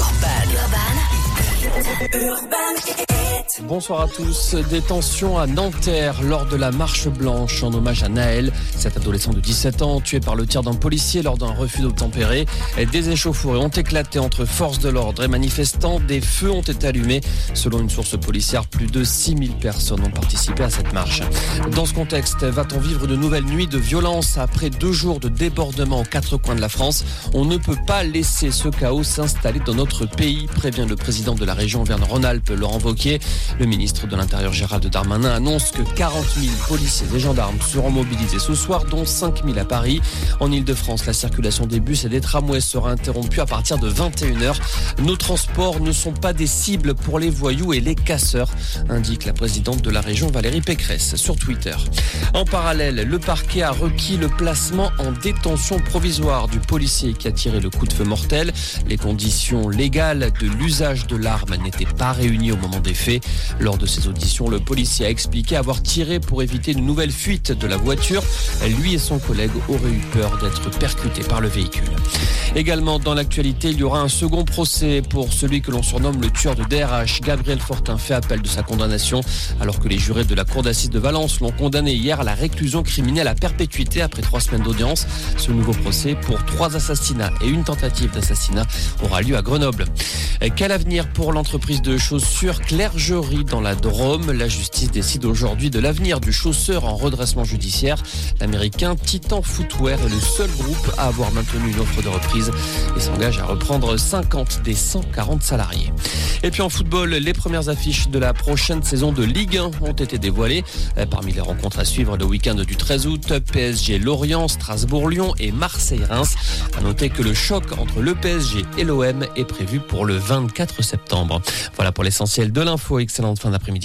Urban. Urban. Urban. Bonsoir à tous. Détention à Nanterre lors de la marche blanche en hommage à Naël, cet adolescent de 17 ans tué par le tir d'un policier lors d'un refus d'obtempérer. Des échauffourées ont éclaté entre forces de l'ordre et manifestants. Des feux ont été allumés. Selon une source policière, plus de 6000 personnes ont participé à cette marche. Dans ce contexte, va-t-on vivre de nouvelles nuits de violence après deux jours de débordement aux quatre coins de la France? On ne peut pas laisser ce chaos s'installer dans notre pays, prévient le président de la région Verne-Rhône-Alpes, Laurent Vauquier. Le ministre de l'Intérieur Gérald Darmanin annonce que 40 000 policiers et gendarmes seront mobilisés ce soir, dont 5 000 à Paris. En Ile-de-France, la circulation des bus et des tramways sera interrompue à partir de 21h. Nos transports ne sont pas des cibles pour les voyous et les casseurs, indique la présidente de la région Valérie Pécresse sur Twitter. En parallèle, le parquet a requis le placement en détention provisoire du policier qui a tiré le coup de feu mortel. Les conditions légales de l'usage de l'arme n'étaient pas réunies au moment des faits. Lors de ces auditions, le policier a expliqué avoir tiré pour éviter une nouvelle fuite de la voiture. Lui et son collègue auraient eu peur d'être percutés par le véhicule. Également dans l'actualité, il y aura un second procès pour celui que l'on surnomme le tueur de DRH. Gabriel Fortin fait appel de sa condamnation alors que les jurés de la cour d'assises de Valence l'ont condamné hier à la réclusion criminelle à perpétuité après trois semaines d'audience. Ce nouveau procès pour trois assassinats et une tentative d'assassinat aura lieu à Grenoble. Quel avenir pour l'entreprise de chaussures Dans la Drôme La justice décide aujourd'hui de l'avenir du chausseur en redressement judiciaire. L'américain Titan Footwear est le seul groupe à avoir maintenu une offre de reprise et s'engage à reprendre 50 des 140 salariés. Et puis en football, les premières affiches de la prochaine saison de Ligue 1 ont été dévoilées. Parmi les rencontres à suivre le week-end du 13 août, PSG Lorient, Strasbourg-Lyon et Marseille-Reims. À noter que le choc entre le PSG et l'OM est prévu pour le 24 septembre. Voilà pour l'essentiel de l'info. Excellente fin d'après-midi.